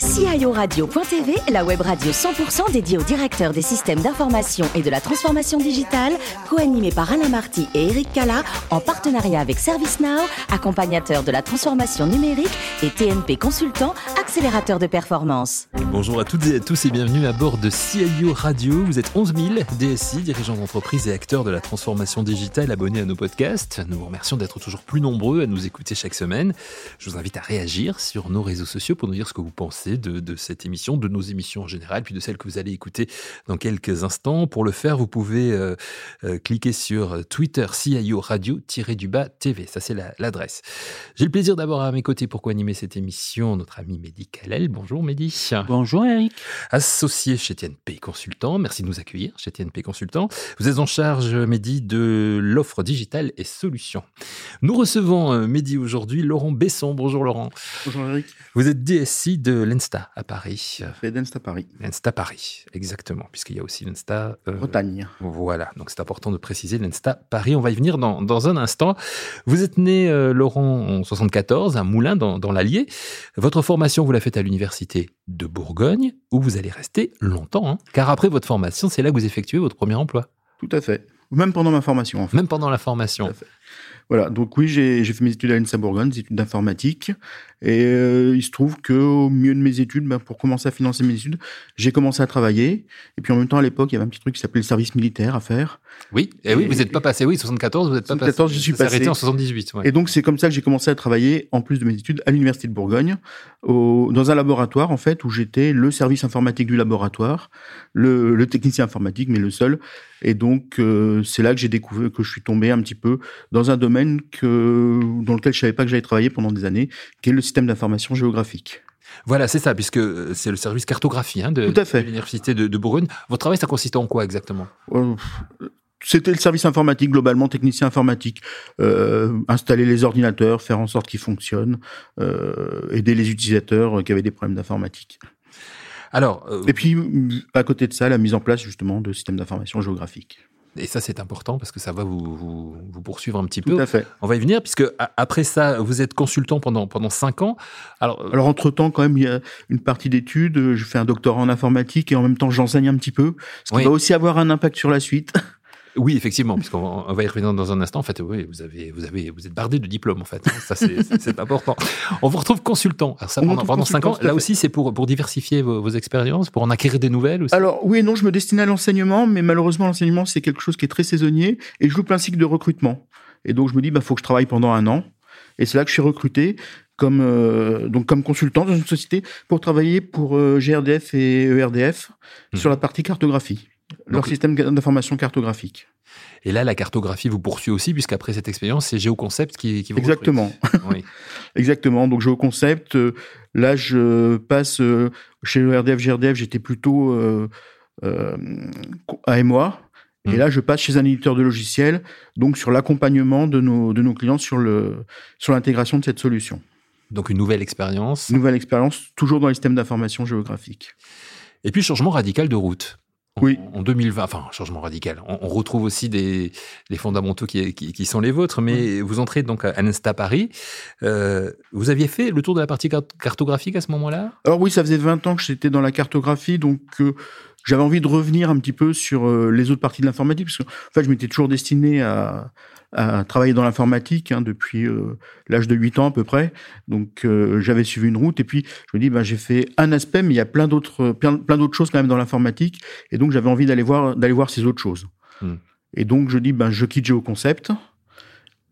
guys. CIORadio.tv, la web radio 100% dédiée aux directeurs des systèmes d'information et de la transformation digitale, co-animée par Alain Marty et Eric Cala, en partenariat avec ServiceNow, accompagnateur de la transformation numérique et TNP Consultant, accélérateur de performance. Bonjour à toutes et à tous et bienvenue à bord de CIO Radio. Vous êtes 11 000 DSI, dirigeants d'entreprise et acteurs de la transformation digitale abonnés à nos podcasts. Nous vous remercions d'être toujours plus nombreux à nous écouter chaque semaine. Je vous invite à réagir sur nos réseaux sociaux pour nous dire ce que vous pensez de, cette émission, de nos émissions en général, puis de celles que vous allez écouter dans quelques instants. Pour le faire, vous pouvez euh, euh, cliquer sur Twitter CIO Radio-du-bas TV. Ça, c'est l'adresse. J'ai le plaisir d'avoir à mes côtés pour co-animer cette émission notre ami Mehdi Kalel. Bonjour Mehdi. Bonjour Eric. Associé chez TNP Consultant. Merci de nous accueillir chez TNP Consultant. Vous êtes en charge, Mehdi, de l'offre digitale et solutions. Nous recevons euh, Mehdi aujourd'hui Laurent Besson. Bonjour Laurent. Bonjour Eric. Vous êtes DSI de l'Ensta à Paris. Fait d'Ensta Paris. L'Ensta Paris, exactement, puisqu'il y a aussi l'Ensta... Euh, Bretagne. Voilà, donc c'est important de préciser l'Ensta Paris. On va y venir dans, dans un instant. Vous êtes né, euh, Laurent, en 74, à Moulins, dans, dans l'Allier. Votre formation, vous la faites à l'Université de Bourgogne, où vous allez rester longtemps, hein. car après votre formation, c'est là que vous effectuez votre premier emploi. Tout à fait. Même pendant ma formation, en fait. Même pendant la formation. Tout à fait. Voilà, donc oui, j'ai fait mes études à l'ENSA Bourgogne, des études d'informatique. Et euh, il se trouve qu'au milieu de mes études, ben, pour commencer à financer mes études, j'ai commencé à travailler. Et puis en même temps, à l'époque, il y avait un petit truc qui s'appelait le service militaire à faire. Oui, et, oui, vous n'êtes pas passé, oui, 74, vous n'êtes pas 74, je suis passé. arrêté en 78. Et donc c'est comme ça que j'ai commencé à travailler, en plus de mes études, à l'Université de Bourgogne, au, dans un laboratoire, en fait, où j'étais le service informatique du laboratoire, le, le technicien informatique, mais le seul. Et donc, euh, c'est là que j'ai découvert que je suis tombé un petit peu dans un domaine que, dans lequel je savais pas que j'allais travailler pendant des années, qui est le système d'information géographique. Voilà, c'est ça, puisque euh, c'est le service cartographie hein, de, de l'université de, de, Bourgogne. Votre travail, ça consistait en quoi exactement? Euh, C'était le service informatique globalement, technicien informatique, euh, installer les ordinateurs, faire en sorte qu'ils fonctionnent, euh, aider les utilisateurs qui avaient des problèmes d'informatique. Alors, et puis à côté de ça, la mise en place justement de systèmes d'information géographique. Et ça, c'est important parce que ça va vous, vous, vous, poursuivre un petit Tout peu. à fait. On va y venir, puisque après ça, vous êtes consultant pendant, pendant cinq ans. Alors, Alors entre-temps, quand même, il y a une partie d'études. Je fais un doctorat en informatique et en même temps, j'enseigne un petit peu. Ce qui oui. va aussi avoir un impact sur la suite. Oui, effectivement, puisqu'on va y revenir dans un instant. En fait, oui, vous avez, vous avez, vous êtes bardé de diplômes, en fait. Ça, c'est important. On vous retrouve consultant. Alors ça, pendant, pendant cinq ans. Là aussi, c'est pour, pour diversifier vos, vos, expériences, pour en acquérir des nouvelles aussi. Alors, oui et non, je me destinais à l'enseignement, mais malheureusement, l'enseignement, c'est quelque chose qui est très saisonnier et je joue plein cycle de recrutement. Et donc, je me dis, bah, faut que je travaille pendant un an. Et c'est là que je suis recruté comme euh, donc comme consultant dans une société pour travailler pour euh, GRDF et ERDF mmh. sur la partie cartographie. Leur Donc, système d'information cartographique. Et là, la cartographie vous poursuit aussi, puisqu'après cette expérience, c'est GeoConcept qui, qui vous Exactement. oui. Exactement. Donc, GeoConcept, euh, là, je passe euh, chez le RDF, GRDF, j'étais plutôt euh, euh, à moi. Mmh. Et là, je passe chez un éditeur de logiciels, donc sur l'accompagnement de nos, de nos clients sur le sur l'intégration de cette solution. Donc, une nouvelle expérience. Nouvelle expérience, toujours dans les systèmes d'information géographique. Et puis, changement radical de route. Oui. En 2020, enfin, changement radical. On, on retrouve aussi des, les fondamentaux qui, qui, qui, sont les vôtres, mais vous entrez donc à l'Insta Paris. Euh, vous aviez fait le tour de la partie cartographique à ce moment-là? Alors oui, ça faisait 20 ans que j'étais dans la cartographie, donc euh, j'avais envie de revenir un petit peu sur euh, les autres parties de l'informatique, parce que en fait, je m'étais toujours destiné à, à travailler dans l'informatique hein, depuis euh, l'âge de 8 ans à peu près. Donc euh, j'avais suivi une route et puis je me dis ben j'ai fait un aspect mais il y a plein d'autres plein, plein d'autres choses quand même dans l'informatique et donc j'avais envie d'aller voir d'aller voir ces autres choses. Hmm. Et donc je dis ben je quitte GeoConcept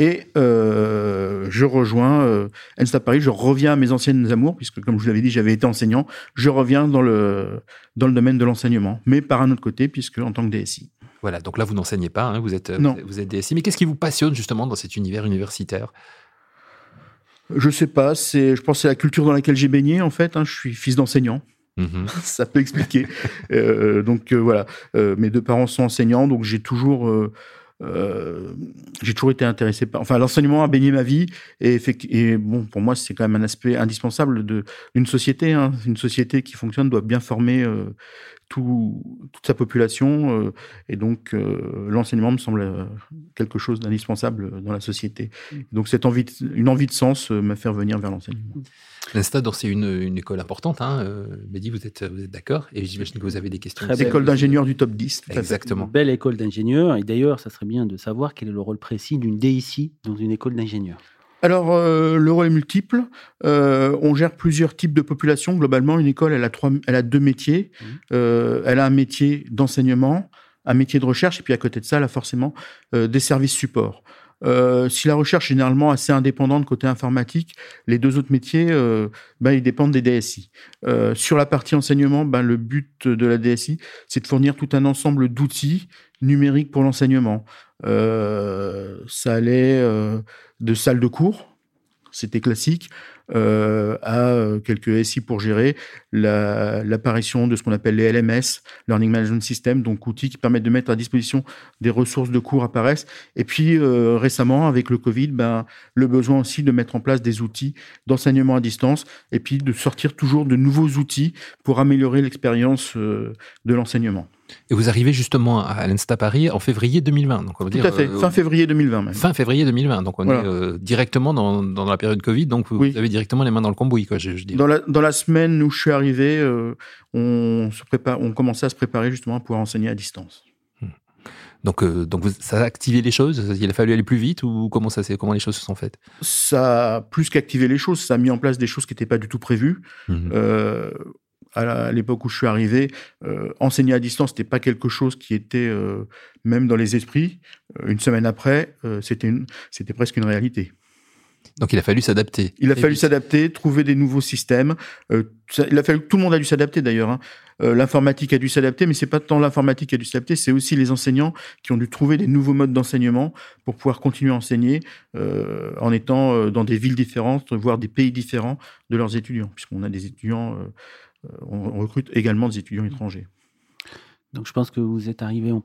et euh, je rejoins euh, Ensta Paris, je reviens à mes anciennes amours puisque comme je vous l'avais dit, j'avais été enseignant, je reviens dans le dans le domaine de l'enseignement, mais par un autre côté puisque en tant que DSI. Voilà, donc là, vous n'enseignez pas, hein, vous, êtes, non. vous êtes DSI. Mais qu'est-ce qui vous passionne justement dans cet univers universitaire? Je sais pas, c'est, je pense que c'est la culture dans laquelle j'ai baigné en fait. Hein, je suis fils d'enseignant. Mmh. Ça peut expliquer. euh, donc euh, voilà, euh, mes deux parents sont enseignants, donc j'ai toujours euh, j'ai toujours été intéressé par. Enfin, l'enseignement a baigné ma vie et, bon, pour moi, c'est quand même un aspect indispensable de d'une société. Hein. Une société qui fonctionne doit bien former euh, tout, toute sa population euh, et donc euh, l'enseignement me semble euh, quelque chose d'indispensable dans la société. Mmh. Donc cette envie, de, une envie de sens m'a fait revenir vers l'enseignement. L'Instad, c'est une, une, école importante. Hein. Mehdi, vous êtes, vous êtes d'accord Et j'imagine que vous avez des questions. École d'ingénieurs du top 10. Exactement. Une belle école d'ingénieurs. Et d'ailleurs, ça serait bien de savoir quel est le rôle précis d'une DIC dans une école d'ingénieurs. Alors, euh, le rôle est multiple. Euh, on gère plusieurs types de populations. Globalement, une école, elle a, trois, elle a deux métiers. Mmh. Euh, elle a un métier d'enseignement, un métier de recherche, et puis à côté de ça, elle a forcément euh, des services supports. Euh, si la recherche est généralement assez indépendante côté informatique, les deux autres métiers, euh, ben, ils dépendent des DSI. Euh, sur la partie enseignement, ben, le but de la DSI, c'est de fournir tout un ensemble d'outils numériques pour l'enseignement. Ça allait de salles de cours, c'était classique, euh, à euh, quelques SI pour gérer l'apparition de ce qu'on appelle les LMS, Learning Management System, donc outils qui permettent de mettre à disposition des ressources de cours apparaissent. Et puis euh, récemment, avec le Covid, ben, le besoin aussi de mettre en place des outils d'enseignement à distance et puis de sortir toujours de nouveaux outils pour améliorer l'expérience de l'enseignement. Et vous arrivez justement à l'Insta Paris en février 2020. Donc on va Tout dire, à fait, euh, fin février 2020 même. Fin février 2020. Donc on voilà. est euh, directement dans, dans, la période Covid. Donc vous oui. avez directement les mains dans le cambouis, quoi, je, je dans, la, dans la semaine où je suis arrivé, euh, on, se prépare, on commençait à se préparer justement à pouvoir enseigner à distance. Hmm. Donc, donc ça a activé les choses. Il a fallu aller plus vite ou comment ça comment les choses se sont faites? Ça a plus qu'activé les choses, ça a mis en place des choses qui n'étaient pas du tout prévues. Mmh. À l'époque où je suis arrivé, euh, enseigner à distance n'était pas quelque chose qui était euh, même dans les esprits. Euh, une semaine après, c'était c'était presque une réalité. Donc il a fallu s'adapter. Il a fallu s'adapter, trouver des nouveaux systèmes. Ça, il a fallu tout le monde a dû s'adapter d'ailleurs. Hein. L'informatique a dû s'adapter, mais c'est pas tant l'informatique qui a dû s'adapter, c'est aussi les enseignants qui ont dû trouver des nouveaux modes d'enseignement pour pouvoir continuer à enseigner en étant dans des villes différentes, voire des pays différents de leurs étudiants, puisqu'on a des étudiants, on recrute également des étudiants étrangers. Donc je pense que vous êtes arrivé en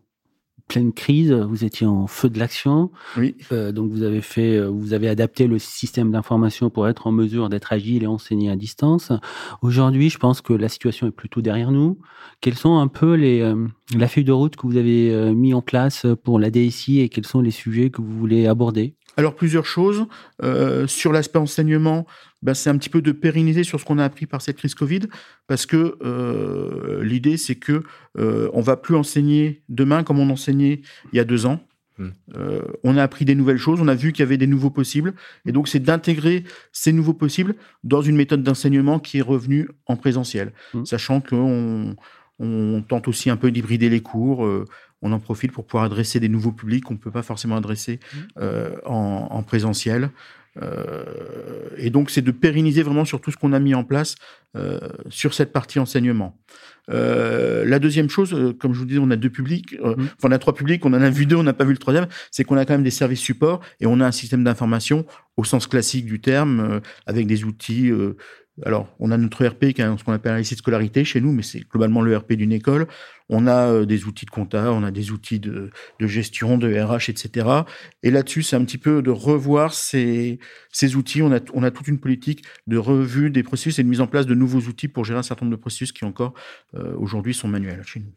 pleine crise, vous étiez en feu de l'action. Oui. Euh, donc vous avez fait, vous avez adapté le système d'information pour être en mesure d'être agile et enseigner à distance. Aujourd'hui, je pense que la situation est plutôt derrière nous. Quels sont un peu les euh, la feuille de route que vous avez euh, mis en place pour la DSI et quels sont les sujets que vous voulez aborder? Alors plusieurs choses euh, sur l'aspect enseignement. Ben, c'est un petit peu de pérenniser sur ce qu'on a appris par cette crise Covid, parce que euh, l'idée c'est que euh, on va plus enseigner demain comme on enseignait il y a deux ans. Mmh. Euh, on a appris des nouvelles choses, on a vu qu'il y avait des nouveaux possibles, et donc c'est d'intégrer ces nouveaux possibles dans une méthode d'enseignement qui est revenue en présentiel, mmh. sachant qu'on on tente aussi un peu d'hybrider les cours. Euh, on en profite pour pouvoir adresser des nouveaux publics qu'on ne peut pas forcément adresser euh, en, en, présentiel. Euh, et donc, c'est de pérenniser vraiment sur tout ce qu'on a mis en place euh, sur cette partie enseignement. Euh, la deuxième chose, euh, comme je vous disais, on a deux publics, mmh. enfin, on a trois publics, on en a vu deux, on n'a pas vu le troisième, c'est qu'on a quand même des services supports et on a un système d'information au sens classique du terme, avec des outils alors, on a notre ERP qui est ce qu'on appelle un lycée de scolarité chez nous, mais c'est globalement le ERP d'une école. On a euh, des outils de compta, on a des outils de, de gestion, de RH, etc. Et là-dessus, c'est un petit peu de revoir ces, ces outils. On a, on a toute une politique de revue des processus et de mise en place de nouveaux outils pour gérer un certain nombre de processus qui encore euh, aujourd'hui sont manuels chez nous.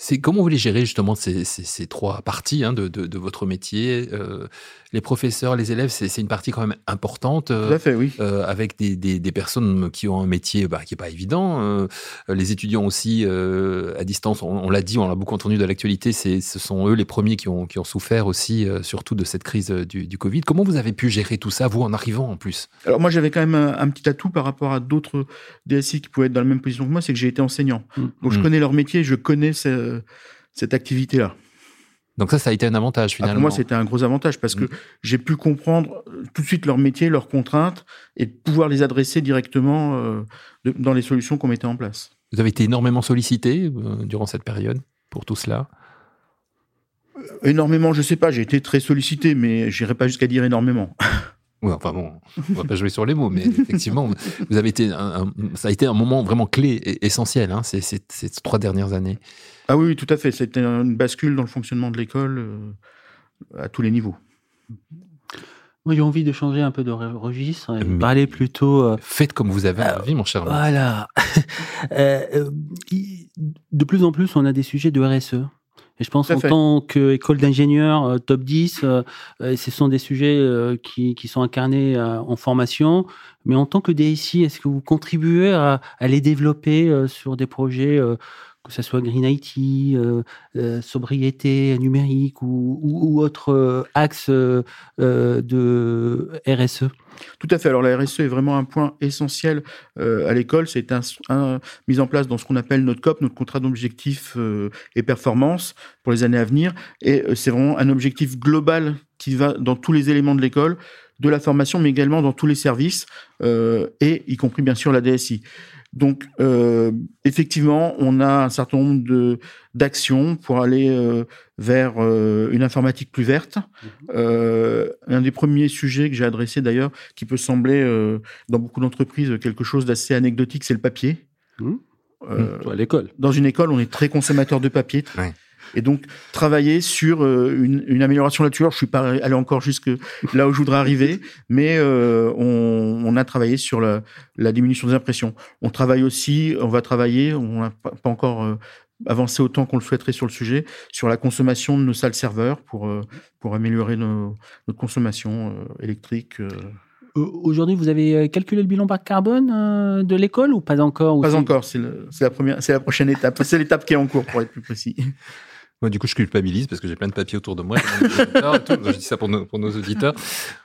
C'est comment vous les gérez justement ces, ces, ces trois parties hein, de, de, de, votre métier euh, Les professeurs, les élèves, c'est une partie quand même importante. Euh, Tout à fait, oui. Euh, avec des, des, des, personnes qui ont un métier bah, qui est pas évident. Les étudiants aussi à distance, on, on l'a dit, on l'a beaucoup entendu dans l'actualité. Ce sont eux les premiers qui ont, qui ont souffert aussi, surtout de cette crise du, du, Covid. Comment vous avez pu gérer tout ça, vous en arrivant en plus? Alors moi, j'avais quand même un, un, petit atout par rapport à d'autres DSI qui pouvaient être dans la même position que moi, c'est que j'ai été enseignant. Mmh. Donc je mmh. connais leur métier, je connais ce, cette activité-là. Donc ça, ça a été un avantage finalement. Ah, pour moi, c'était un gros avantage parce que mmh. j'ai pu comprendre euh, tout de suite leur métier, leurs contraintes et pouvoir les adresser directement euh, de, dans les solutions qu'on mettait en place. Vous avez été énormément sollicité euh, durant cette période pour tout cela? Énormément, je sais pas. J'ai été très sollicité, mais j'irai pas jusqu'à dire énormément. Oui, enfin bon, on va pas jouer sur les mots, mais effectivement, vous avez été un, un, ça a été un moment vraiment clé et essentiel, hein, ces, ces, ces, trois dernières années. Ah oui, tout à fait. C'était une bascule dans le fonctionnement de l'école. à tous les niveaux. Moi, j'ai envie de changer un peu de registre et de parler plutôt. Euh, Faites comme vous avez envie, mon cher. Voilà. euh, de plus en plus, on a des sujets de RSE. Et je pense en tant qu'école d'ingénieurs euh, top 10, euh, ce sont des sujets qui, qui, sont incarnés en formation. Mais en tant que DSI, est-ce que vous contribuez à, à les développer sur des projets que ce soit Green IT, euh, euh, sobriété numérique ou, ou, autre euh, axe de RSE tout à fait. Alors la RSE est vraiment un point essentiel à l'école. C'est un, un, mis en place dans ce qu'on appelle notre COP, notre contrat d'objectifs et performance pour les années à venir. Et c'est vraiment un objectif global qui va dans tous les éléments de l'école, de la formation, mais également dans tous les services, et y compris bien sûr la DSI. Donc, euh, effectivement, on a un certain nombre de d'actions pour aller euh, vers euh, une informatique plus verte. Mhm. un des premiers sujets que j'ai adressé d'ailleurs, qui peut sembler dans beaucoup d'entreprises quelque chose d'assez anecdotique, c'est le papier. Mmh. à l'école. Dans une école, on est très consommateur de papier. Et donc, travailler sur euh, une, une, amélioration là-dessus. Je suis pas allé encore jusque là où je voudrais arriver, mais euh, on, on, a travaillé sur la, la, diminution des impressions. On travaille aussi, on va travailler, on n'a pas, encore euh, avancé autant qu'on le souhaiterait sur le sujet, sur la consommation de nos salles serveurs pour, pour améliorer nos, notre consommation électrique. Aujourd'hui, vous avez calculé le bilan par carbone de l'école ou pas encore Pas encore, c'est la première, c'est la prochaine étape. C'est l'étape qui est en cours pour être plus précis. Moi, du coup, je culpabilise parce que j'ai plein de papiers autour de moi. je dis ça pour nos, pour nos auditeurs.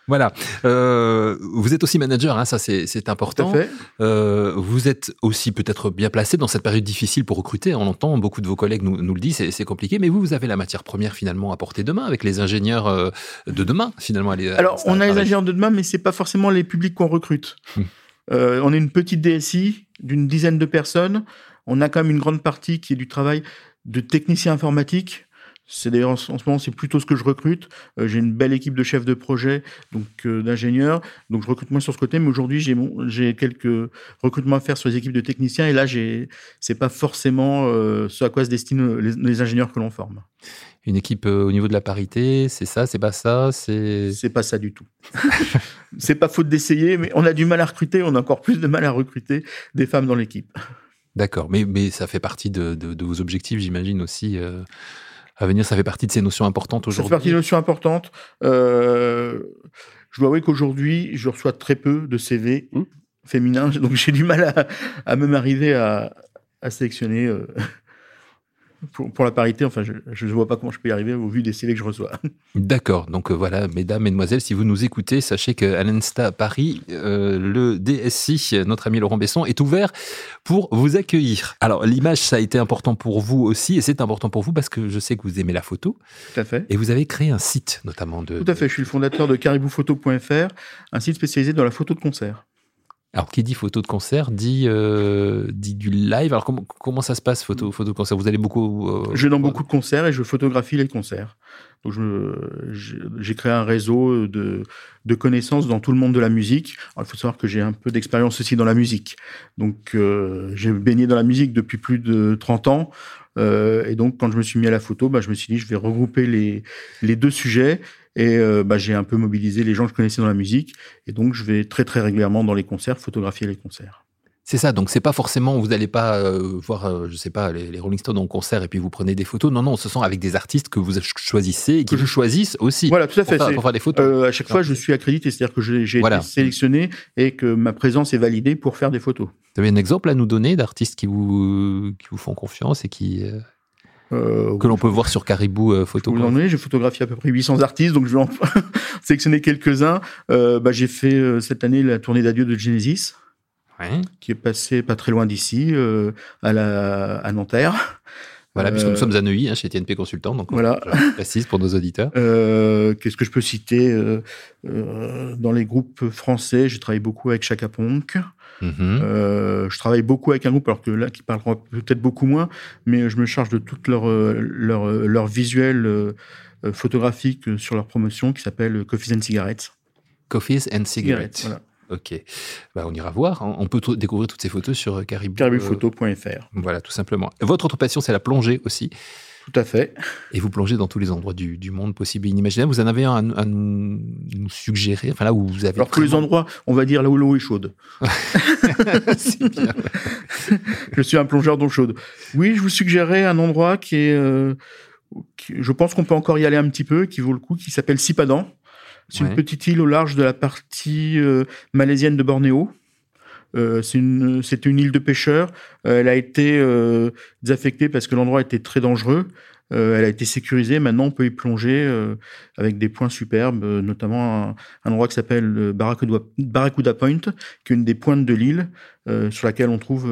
Voilà. Euh, vous êtes aussi manager, hein, ça c'est important. Tout à fait. Euh, vous êtes aussi peut-être bien placé dans cette période difficile pour recruter. On l'entend, beaucoup de vos collègues nous, nous le disent, c'est compliqué. Mais vous, vous avez la matière première finalement à porter demain avec les ingénieurs euh, de demain finalement. Alors, on a les ingénieurs de demain, mais c'est pas forcément les publics qu'on recrute. Hum. Euh, on est une petite DSI d'une dizaine de personnes. On a quand même une grande partie qui est du travail de techniciens informatiques. C'est d'ailleurs en, ce moment c'est plutôt ce que je recrute. Euh, j'ai une belle équipe de chefs de projet, donc euh, d'ingénieurs. Donc je recrute moins sur ce côté, mais aujourd'hui j'ai j'ai quelques recrutements à faire sur les équipes de techniciens. Et là j'ai c'est pas forcément euh, ce à quoi se destinent les, ingénieurs que l'on forme. Une équipe au niveau de la parité, c'est ça, c'est pas ça, c'est. C'est pas ça du tout. c'est pas faute d'essayer, mais on a du mal à recruter. On a encore plus de mal à recruter des femmes dans l'équipe. D'accord, mais, mais ça fait partie de, de, vos objectifs, j'imagine aussi. Euh, à venir, ça fait partie de ces notions importantes aujourd'hui. Ça fait partie des notions importantes. Euh, je dois avouer qu'aujourd'hui, je reçois très peu de CV mmh. féminins, donc j'ai du mal à, à même arriver à, à sélectionner. Euh, pour, la parité, enfin, je ne vois pas comment je peux y arriver au vu des CV que je reçois. D'accord. Donc euh, voilà, mesdames, mesdemoiselles, si vous nous écoutez, sachez que l'Insta Paris, euh, le DSI, notre ami Laurent Besson, est ouvert pour vous accueillir. Alors l'image, ça a été important pour vous aussi, et c'est important pour vous parce que je sais que vous aimez la photo. Tout à fait. Et vous avez créé un site, notamment de. Tout à fait. Je suis le fondateur de caribouphoto.fr, un site spécialisé dans la photo de concert. Alors, qui dit photo de concert dit, euh, dit du live. Alors, comment, comment ça se passe, photo, photo de concert? Vous allez beaucoup. Euh, je vais dans beaucoup de concerts et je photographie les concerts. Donc, j'ai créé un réseau de, de connaissances dans tout le monde de la musique. Alors, il faut savoir que j'ai un peu d'expérience aussi dans la musique. Donc, euh, j'ai baigné dans la musique depuis plus de 30 ans. Euh, et donc, quand je me suis mis à la photo, bah, je me suis dit, je vais regrouper les, les deux sujets et euh, bah, j'ai un peu mobilisé les gens que je connaissais dans la musique. Et donc, je vais très, très régulièrement dans les concerts, photographier les concerts. C'est ça, donc c'est pas forcément, vous n'allez pas euh, voir, euh, je sais pas, les, Rolling Stones en concert et puis vous prenez des photos. Non, non, ce sont avec des artistes que vous choisissez et qui je choisissent aussi. Voilà, tout à fait. Pour faire, des photos. à chaque fois, je suis accrédité, c'est-à-dire que j'ai été sélectionné et que ma présence est validée pour faire des photos. Vous avez un exemple à nous donner d'artistes qui vous, qui vous font confiance et qui. Euh, que l'on peut voir sur Caribou euh, Photo. Vous j'ai photographié à peu près 800 artistes, donc je vais en sélectionner quelques-uns. Euh, bah, j'ai fait cette année la tournée d'adieu de Genesis, qui est passée pas très loin d'ici, à, la, à Nanterre. Voilà, puisque nous sommes à Neuilly, hein, chez TNP Consultant, donc voilà. précise pour nos auditeurs. Qu'est-ce que je peux citer? Dans les groupes français, j'ai travaillé beaucoup avec Chaka Ponk. Mhm. Euh, je travaille beaucoup avec un groupe, alors que là, qui parlera peut-être beaucoup moins, mais je me charge de tout leur, euh, leur, euh, leur visuel photographique sur leur promotion qui s'appelle Coffees and Cigarettes. Coffees and Cigarettes. Voilà. Ok, bah, on ira voir. Hein. On peut découvrir toutes ces photos sur Caribou. Voilà, tout simplement. Votre autre passion, c'est la plongée aussi. Tout à fait. Et vous plongez dans tous les endroits du, monde possible et inimaginable. Vous en avez un à nous, suggérer Enfin, là où vous avez. Alors, tous les endroits, on va dire là où l'eau est chaude. C'est bien. je suis un plongeur d'eau chaude. Oui, je vous suggérerais un endroit qui est. Euh, je pense qu'on peut encore y aller un petit peu, qui vaut le coup, qui s'appelle Sipadan. C'est une petite île au large de la partie euh, malaisienne de Bornéo. Euh, c'est une, une île de pêcheurs. Euh, elle a été euh, désaffectée parce que l'endroit était très dangereux. elle a été sécurisée. Maintenant, on peut y plonger avec des points superbes, notamment un, endroit qui s'appelle Barracuda, Point, qui est une des pointes de l'île, sur laquelle on trouve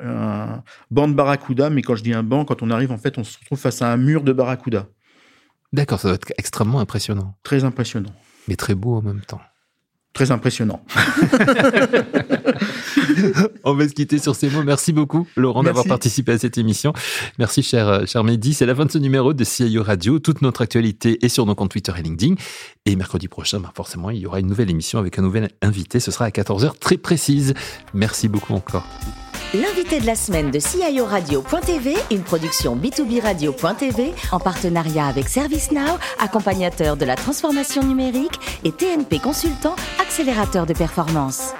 un banc de barracuda. Mais quand je dis un banc, quand on arrive, en fait, on se retrouve face à un mur de barracuda. D'accord, ça doit être extrêmement impressionnant. Très impressionnant. Mais très beau en même temps. Très impressionnant. On va se quitter sur ces mots. Merci beaucoup, Laurent, d'avoir participé à cette émission. Merci, cher, euh, cher Mehdi. C'est la fin de ce numéro de CIO Radio. Toute notre actualité est sur nos comptes Twitter et LinkedIn. Et mercredi prochain, ben, forcément, il y aura une nouvelle émission avec un nouvel invité. Ce sera à 14h très précise. Merci beaucoup encore. L'invité de la semaine de CIO Radio.tv, une production B2B Radio.tv en partenariat avec ServiceNow, accompagnateur de la transformation numérique et TNP Consultant, accélérateur de performance.